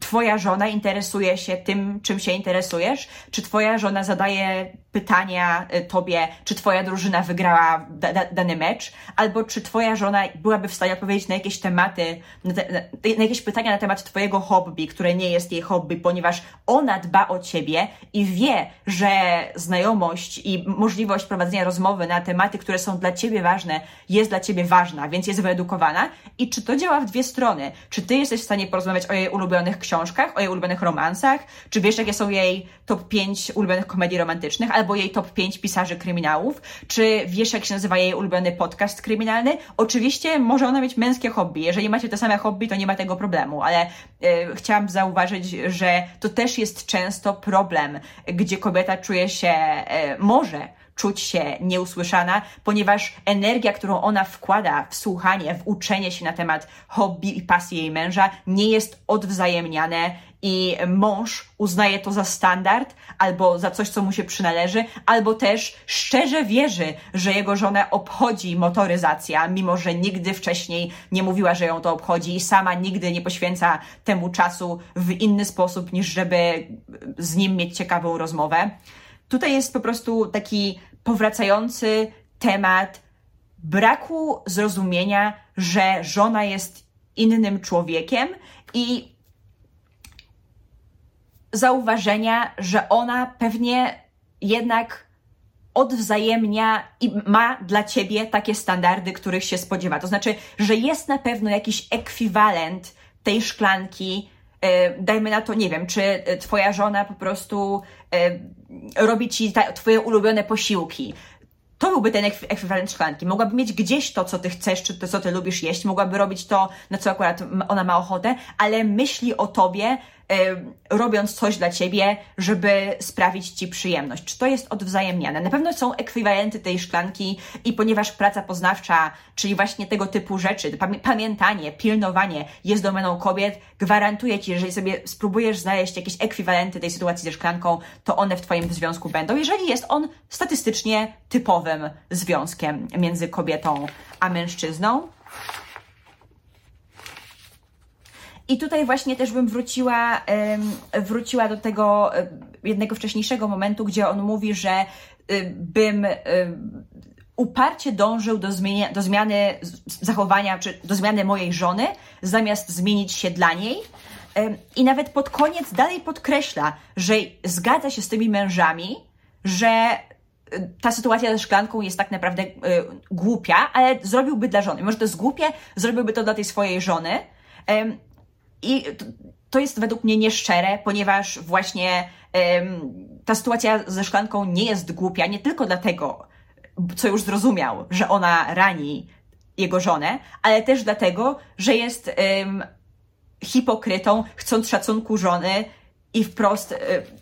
Twoja żona interesuje się tym, czym się interesujesz? Czy Twoja żona zadaje pytania y, Tobie, czy Twoja drużyna wygrała da, da, dany mecz? Albo czy Twoja żona byłaby w stanie odpowiedzieć na jakieś tematy, na, te, na, jakieś pytania na temat Twojego hobby, które nie jest jej hobby, ponieważ ona dba o Ciebie i wie, że znajomość i możliwość prowadzenia rozmowy na tematy, które są dla Ciebie ważne, jest dla Ciebie ważna, więc jest wyedukowana? I czy to działa w dwie strony? Czy Ty jesteś w stanie porozmawiać o jej ulubionych książkach, o jej ulubionych romansach? Czy wiesz, jakie są jej top 5 ulubionych komedii romantycznych, albo jej top 5 pisarzy kryminałów? Czy wiesz, jak się nazywa jej ulubiony podcast kryminalny? Oczywiście może ona mieć męskie hobby. Jeżeli macie te same hobby, to nie ma tego problemu, ale yy, chciałam zauważyć, że to też jest często problem, gdzie kobieta czuje się, yy, może czuć się nieusłyszana, ponieważ energia, którą ona wkłada w słuchanie, w uczenie się na temat hobby i pasji jej męża, nie jest odwzajemniane i mąż uznaje to za standard albo za coś, co mu się przynależy, albo też szczerze wierzy, że jego żonę obchodzi motoryzacja, mimo że nigdy wcześniej nie mówiła, że ją to obchodzi i sama nigdy nie poświęca temu czasu w inny sposób, niż żeby z nim mieć ciekawą rozmowę. Tutaj jest po prostu taki powracający temat braku zrozumienia, że żona jest innym człowiekiem i zauważenia, że ona pewnie jednak odwzajemnia i ma dla ciebie takie standardy, których się spodziewa. To znaczy, że jest na pewno jakiś ekwiwalent tej szklanki, E, dajmy na to, nie wiem, czy e, twoja żona po prostu e, robi ci ta, twoje ulubione posiłki. To byłby ten ekwiwalent szklanki. Mogłaby mieć gdzieś to, co ty chcesz, czy to, co ty lubisz jeść, mogłaby robić to, na co akurat ona ma ochotę, ale myśli o tobie robiąc coś dla ciebie, żeby sprawić ci przyjemność. Czy to jest odwzajemniane? Na pewno są ekwiwalenty tej szklanki i ponieważ praca poznawcza, czyli właśnie tego typu rzeczy, pamiętanie, pilnowanie jest domeną kobiet, gwarantuję ci, jeżeli sobie spróbujesz znaleźć jakieś ekwiwalenty tej sytuacji ze szklanką, to one w twoim związku będą, jeżeli jest on statystycznie typowym związkiem między kobietą a mężczyzną. I tutaj właśnie też bym wróciła, wróciła do tego jednego wcześniejszego momentu, gdzie on mówi, że bym uparcie dążył do, zmienia, do zmiany zachowania, czy do zmiany mojej żony, zamiast zmienić się dla niej. I nawet pod koniec dalej podkreśla, że zgadza się z tymi mężami, że ta sytuacja ze szklanką jest tak naprawdę głupia, ale zrobiłby dla żony. Może to jest głupie, zrobiłby to dla tej swojej żony, I to jest według mnie nieszczere, ponieważ właśnie ta sytuacja ze szklanką nie jest głupia, nie tylko dlatego, co już zrozumiał, że ona rani jego żonę, ale też dlatego, że jest hipokrytą, chcąc szacunku żony i wprost y,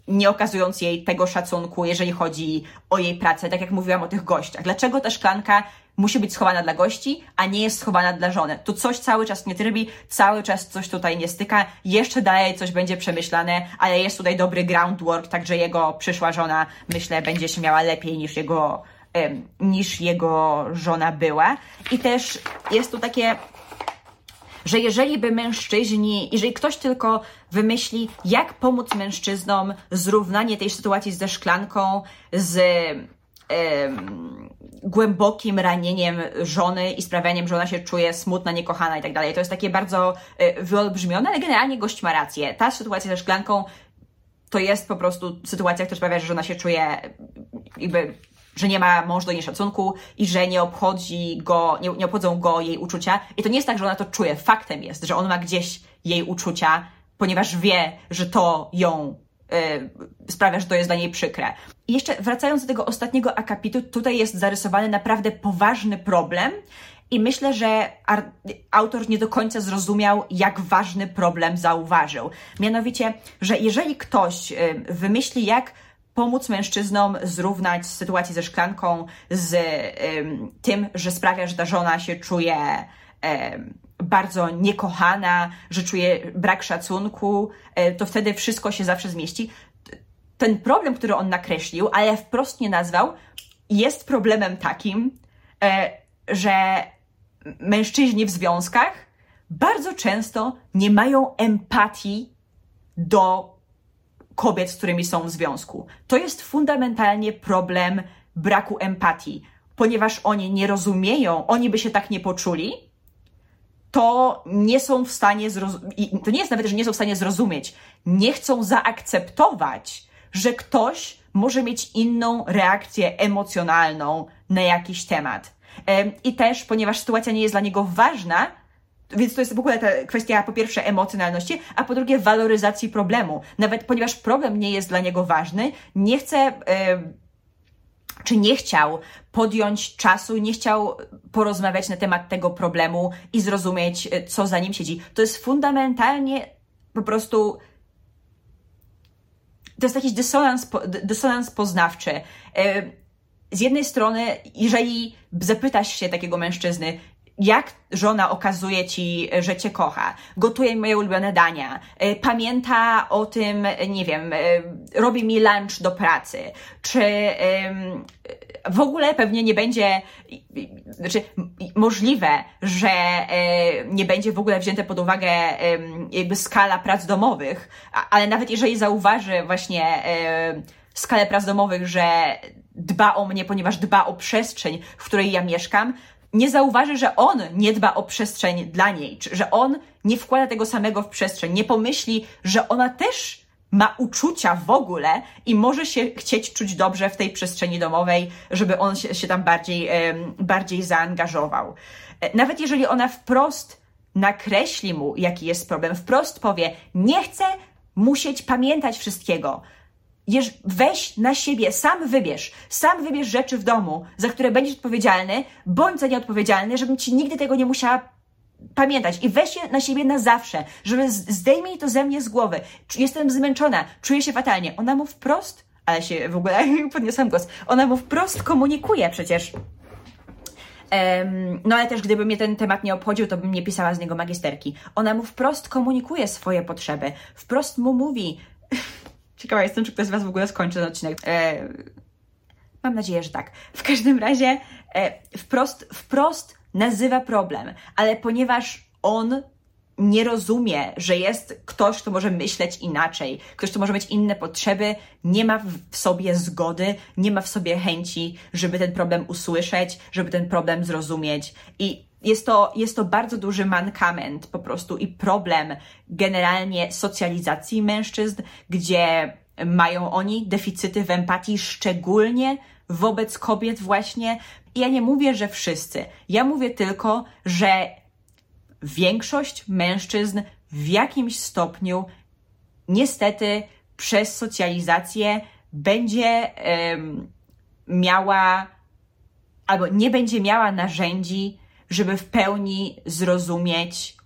nie okazując jej tego szacunku, jeżeli chodzi o jej pracę, tak jak mówiłam o tych gościach. Dlaczego ta szklanka musi być schowana dla gości, a nie jest schowana dla żony? To coś cały czas nie trybi, cały czas coś tutaj nie styka, jeszcze dalej coś będzie przemyślane, ale jest tutaj dobry groundwork, także jego przyszła żona, myślę, będzie się miała lepiej niż jego, niż jego żona była. I też jest tu takie że jeżeli by mężczyźni, jeżeli ktoś tylko wymyśli, jak pomóc mężczyznom zrównanie tej sytuacji ze szklanką, z głębokim ranieniem żony i sprawianiem, że ona się czuje smutna, niekochana i tak dalej. To jest takie bardzo e, wyolbrzymione, ale generalnie gość ma rację. Ta sytuacja ze szklanką to jest po prostu sytuacja, która sprawia, że żona się czuje jakby że nie ma mąż do niej szacunku i że nie obchodzi go, nie, nie obchodzą go jej uczucia. I to nie jest tak, że ona to czuje. Faktem jest, że on ma gdzieś jej uczucia, ponieważ wie, że to ją y, sprawia, że to jest dla niej przykre. I jeszcze wracając do tego ostatniego akapitu, tutaj jest zarysowany naprawdę poważny problem. I myślę, że autor nie do końca zrozumiał, jak ważny problem zauważył. Mianowicie, że jeżeli ktoś y, wymyśli, jak pomóc mężczyznom zrównać sytuację ze szklanką z um, tym, że sprawia, że ta żona się czuje um, bardzo niekochana, że czuje brak szacunku, um, to wtedy wszystko się zawsze zmieści. Ten problem, który on nakreślił, ale wprost nie nazwał, jest problemem takim, e, że mężczyźni w związkach bardzo często nie mają empatii do kobiet, z którymi są w związku. To jest fundamentalnie problem braku empatii, ponieważ oni nie rozumieją, oni by się tak nie poczuli, to nie są w stanie zrozumieć, to nie jest nawet, że nie są w stanie zrozumieć, nie chcą zaakceptować, że ktoś może mieć inną reakcję emocjonalną na jakiś temat. I też, ponieważ sytuacja nie jest dla niego ważna, więc to jest w ogóle ta kwestia po pierwsze emocjonalności, a po drugie waloryzacji problemu. Nawet ponieważ problem nie jest dla niego ważny, nie chce. czy nie chciał podjąć czasu, nie chciał porozmawiać na temat tego problemu i zrozumieć, e, co za nim siedzi. To jest fundamentalnie po prostu. To jest jakiś dysonans, dysonans poznawczy. Z jednej strony, jeżeli zapytasz się takiego mężczyzny, jak żona okazuje ci, że cię kocha, gotuje moje ulubione dania, e, pamięta o tym, nie wiem, e, robi mi lunch do pracy, czy w ogóle pewnie nie będzie, znaczy możliwe, że e, nie będzie w ogóle wzięte pod uwagę jakby skala prac domowych, ale nawet jeżeli zauważy właśnie skalę prac domowych, że dba o mnie, ponieważ dba o przestrzeń, w której ja mieszkam, nie zauważy, że on nie dba o przestrzeń dla niej, czy że on nie wkłada tego samego w przestrzeń, nie pomyśli, że ona też ma uczucia w ogóle i może się chcieć czuć dobrze w tej przestrzeni domowej, żeby on się, się tam bardziej, bardziej zaangażował. E, nawet jeżeli ona wprost nakreśli mu, jaki jest problem, wprost powie, nie chcę musieć pamiętać wszystkiego, weź na siebie, sam wybierz, sam wybierz rzeczy w domu, za które będziesz odpowiedzialny, bądź za nie odpowiedzialny, żebym ci nigdy tego nie musiała pamiętać i weź je na siebie na zawsze, żeby zdejmij to ze mnie z głowy. Jestem zmęczona, czuję się fatalnie. Ona mu wprost, ale się w ogóle podniosłam głos, ona mu wprost komunikuje przecież. No ale też gdyby mnie ten temat nie obchodził, to bym nie pisała z niego magisterki. Ona mu wprost komunikuje swoje potrzeby, wprost mu mówi, Ciekawa jestem, czy ktoś z Was w ogóle skończy ten odcinek. E, mam nadzieję, że tak. W każdym razie e, wprost, wprost nazywa problem, ale ponieważ on nie rozumie, że jest ktoś, kto może myśleć inaczej, ktoś, kto może mieć inne potrzeby, nie ma w sobie zgody, nie ma w sobie chęci, żeby ten problem usłyszeć, żeby ten problem zrozumieć. I jest to, jest to bardzo duży mankament po prostu i problem generalnie socjalizacji mężczyzn, gdzie mają oni deficyty w empatii, szczególnie wobec kobiet, właśnie. Ja nie mówię, że wszyscy. Ja mówię tylko, że większość mężczyzn w jakimś stopniu niestety przez socjalizację będzie um, miała albo nie będzie miała narzędzi, żeby w pełni zrozumieć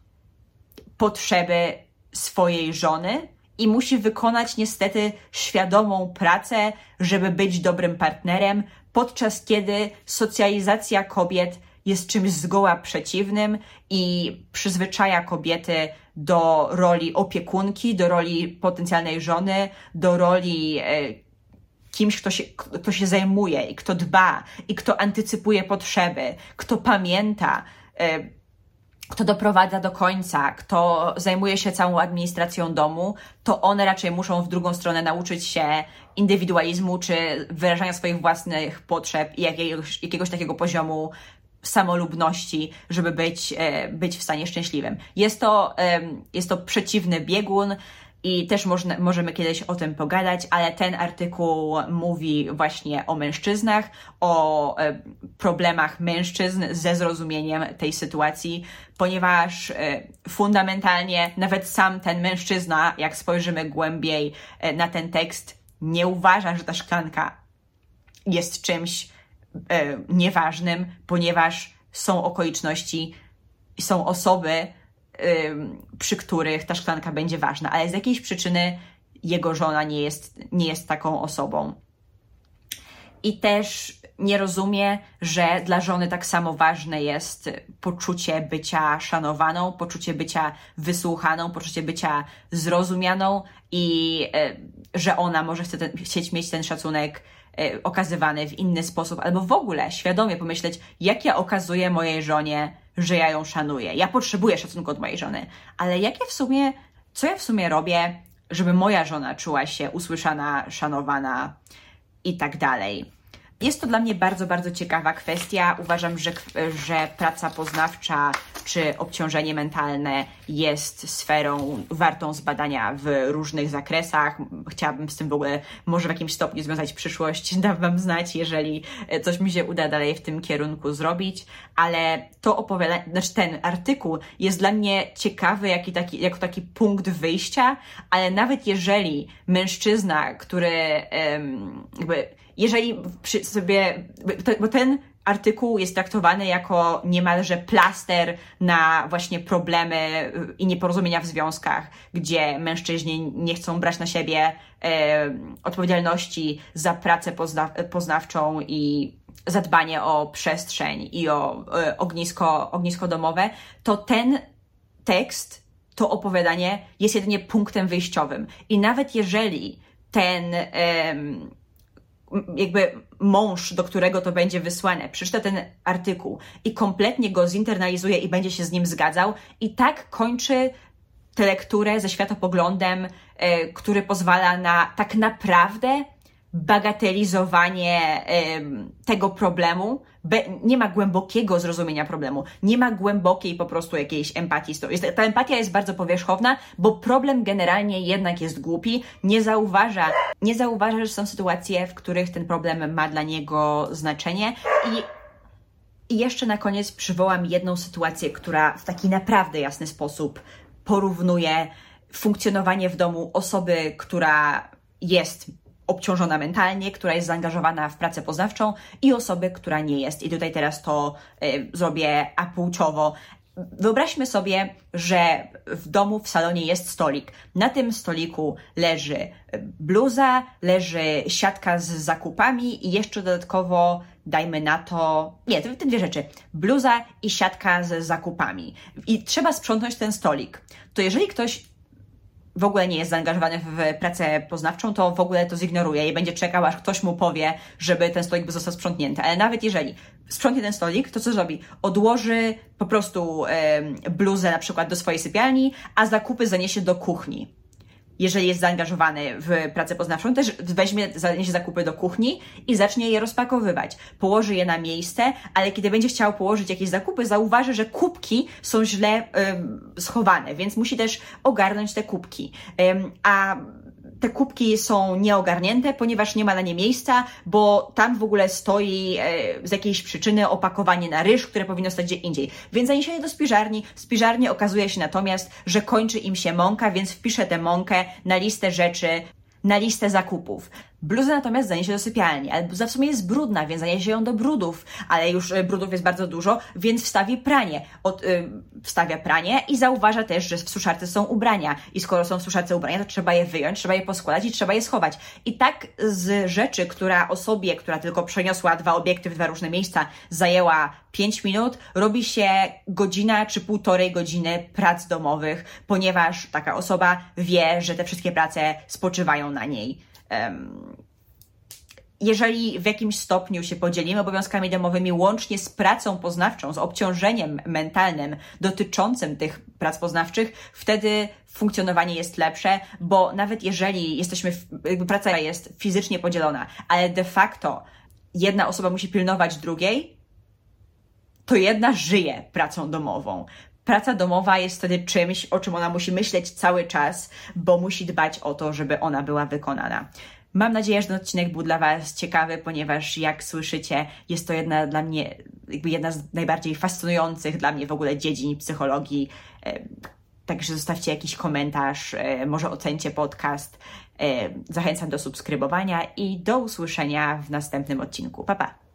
potrzeby swojej żony i musi wykonać niestety świadomą pracę, żeby być dobrym partnerem, podczas kiedy socjalizacja kobiet jest czymś zgoła przeciwnym i przyzwyczaja kobiety do roli opiekunki, do roli potencjalnej żony, do roli e, kimś, kto się, kto się zajmuje i kto dba i kto antycypuje potrzeby, kto pamięta, e, kto doprowadza do końca, kto zajmuje się całą administracją domu, to one raczej muszą w drugą stronę nauczyć się indywidualizmu czy wyrażania swoich własnych potrzeb i jakiegoś, jakiegoś takiego poziomu samolubności, żeby być, e, być w stanie szczęśliwym. Jest to, jest to przeciwny biegun i też można, możemy kiedyś o tym pogadać, ale ten artykuł mówi właśnie o mężczyznach, o e, problemach mężczyzn ze zrozumieniem tej sytuacji, ponieważ e, fundamentalnie nawet sam ten mężczyzna, jak spojrzymy głębiej na ten tekst, nie uważa, że ta szklanka jest czymś e, nieważnym, ponieważ są okoliczności, są osoby, e, przy których ta szklanka będzie ważna, ale z jakiejś przyczyny jego żona nie jest, nie jest taką osobą. I też nie rozumie, że dla żony tak samo ważne jest poczucie bycia szanowaną, poczucie bycia wysłuchaną, poczucie bycia zrozumianą i e, że ona może chce ten, chcieć mieć ten szacunek E, okazywany w inny sposób, albo w ogóle świadomie pomyśleć, jak ja okazuję mojej żonie, że ja ją szanuję. Ja potrzebuję szacunku od mojej żony, ale jak ja w sumie, co ja w sumie robię, żeby moja żona czuła się usłyszana, szanowana i tak dalej. Jest to dla mnie bardzo, bardzo ciekawa kwestia. Uważam, że, że praca poznawcza czy obciążenie mentalne jest sferą wartą zbadania w różnych zakresach. Chciałabym z tym w ogóle może w jakimś stopniu związać przyszłość. Dam Wam znać, jeżeli coś mi się uda dalej w tym kierunku zrobić, ale to opowiadanie, znaczy ten artykuł jest dla mnie ciekawy taki, jako taki punkt wyjścia, ale nawet jeżeli mężczyzna, który jakby jeżeli sobie, bo ten artykuł jest traktowany jako niemalże plaster na właśnie problemy y, i nieporozumienia w związkach, gdzie mężczyźni nie chcą brać na siebie e, odpowiedzialności za pracę pozna poznawczą i zadbanie o przestrzeń i o e, ognisko, ognisko domowe, to ten tekst, to opowiadanie jest jedynie punktem wyjściowym. I nawet jeżeli ten e, jakby mąż, do którego to będzie wysłane, przeczyta ten artykuł i kompletnie go zinternalizuje i będzie się z nim zgadzał, i tak kończy tę lekturę ze światopoglądem, e, który pozwala na tak naprawdę bagatelizowanie tego problemu, nie ma głębokiego zrozumienia problemu, nie ma głębokiej po prostu jakiejś empatii. Ta empatia jest bardzo powierzchowna, bo problem generalnie jednak jest głupi, nie zauważa, nie zauważa, że są sytuacje, w których ten problem ma dla niego znaczenie. I i jeszcze na koniec przywołam jedną sytuację, która w taki naprawdę jasny sposób porównuje funkcjonowanie w domu osoby, która jest obciążona mentalnie, która jest zaangażowana w pracę poznawczą i osoby, która nie jest. I tutaj teraz to y, zrobię apłciowo. Wyobraźmy sobie, że w domu, w salonie jest stolik. Na tym stoliku leży bluza, leży siatka z zakupami i jeszcze dodatkowo dajmy na to. Nie, te, te dwie rzeczy. Bluza i siatka z zakupami. I trzeba sprzątnąć ten stolik. To jeżeli ktoś w ogóle nie jest zaangażowany w pracę poznawczą, to w ogóle to zignoruje i będzie czekał, aż ktoś mu powie, żeby ten stolik został sprzątnięty. Ale nawet jeżeli sprzątnie ten stolik, to co zrobi? Odłoży po prostu bluzę na przykład do swojej sypialni, a zakupy zaniesie do kuchni jeżeli jest zaangażowany w pracę poznawczą, też weźmie, zaniesie zakupy do kuchni i zacznie je rozpakowywać. Położy je na miejsce, ale kiedy będzie chciał położyć jakieś zakupy, zauważy, że kubki są źle schowane, więc musi też ogarnąć te kubki. a te kubki są nieogarnięte, ponieważ nie ma na nie miejsca, bo tam w ogóle stoi e, z jakiejś przyczyny opakowanie na ryż, które powinno stać gdzie indziej. Więc zaniesienie do spiżarni. W spiżarni okazuje się natomiast, że kończy im się mąka, więc wpiszę tę mąkę na listę rzeczy, na listę zakupów. Bluzę natomiast zaniesie do sypialni, ale bluza w sumie jest brudna, więc zaniesie ją do brudów, ale już y, brudów jest bardzo dużo, więc wstawi pranie. Od, y, wstawia pranie i zauważa też, że w suszarce są ubrania. I skoro są w suszarce ubrania, to trzeba je wyjąć, trzeba je poskładać i trzeba je schować. I tak z rzeczy, która osobie, która tylko przeniosła dwa obiekty w dwa różne miejsca, zajęła 5 minut, robi się godzina czy półtorej godziny prac domowych, ponieważ taka osoba wie, że te wszystkie prace spoczywają na niej jeżeli w jakimś stopniu się podzielimy obowiązkami domowymi łącznie z pracą poznawczą, z obciążeniem mentalnym dotyczącym tych prac poznawczych, wtedy funkcjonowanie jest lepsze, bo nawet jeżeli jesteśmy, jakby praca jest fizycznie podzielona, ale de facto jedna osoba musi pilnować drugiej, to jedna żyje pracą domową praca domowa jest wtedy czymś, o czym ona musi myśleć cały czas, bo musi dbać o to, żeby ona była wykonana. Mam nadzieję, że ten odcinek był dla Was ciekawy, ponieważ jak słyszycie, jest to jedna dla mnie, jakby jedna z najbardziej fascynujących dla mnie w ogóle dziedzin psychologii. E, także zostawcie jakiś komentarz, e, może ocencie podcast. E, zachęcam do subskrybowania i do usłyszenia w następnym odcinku. Pa, pa!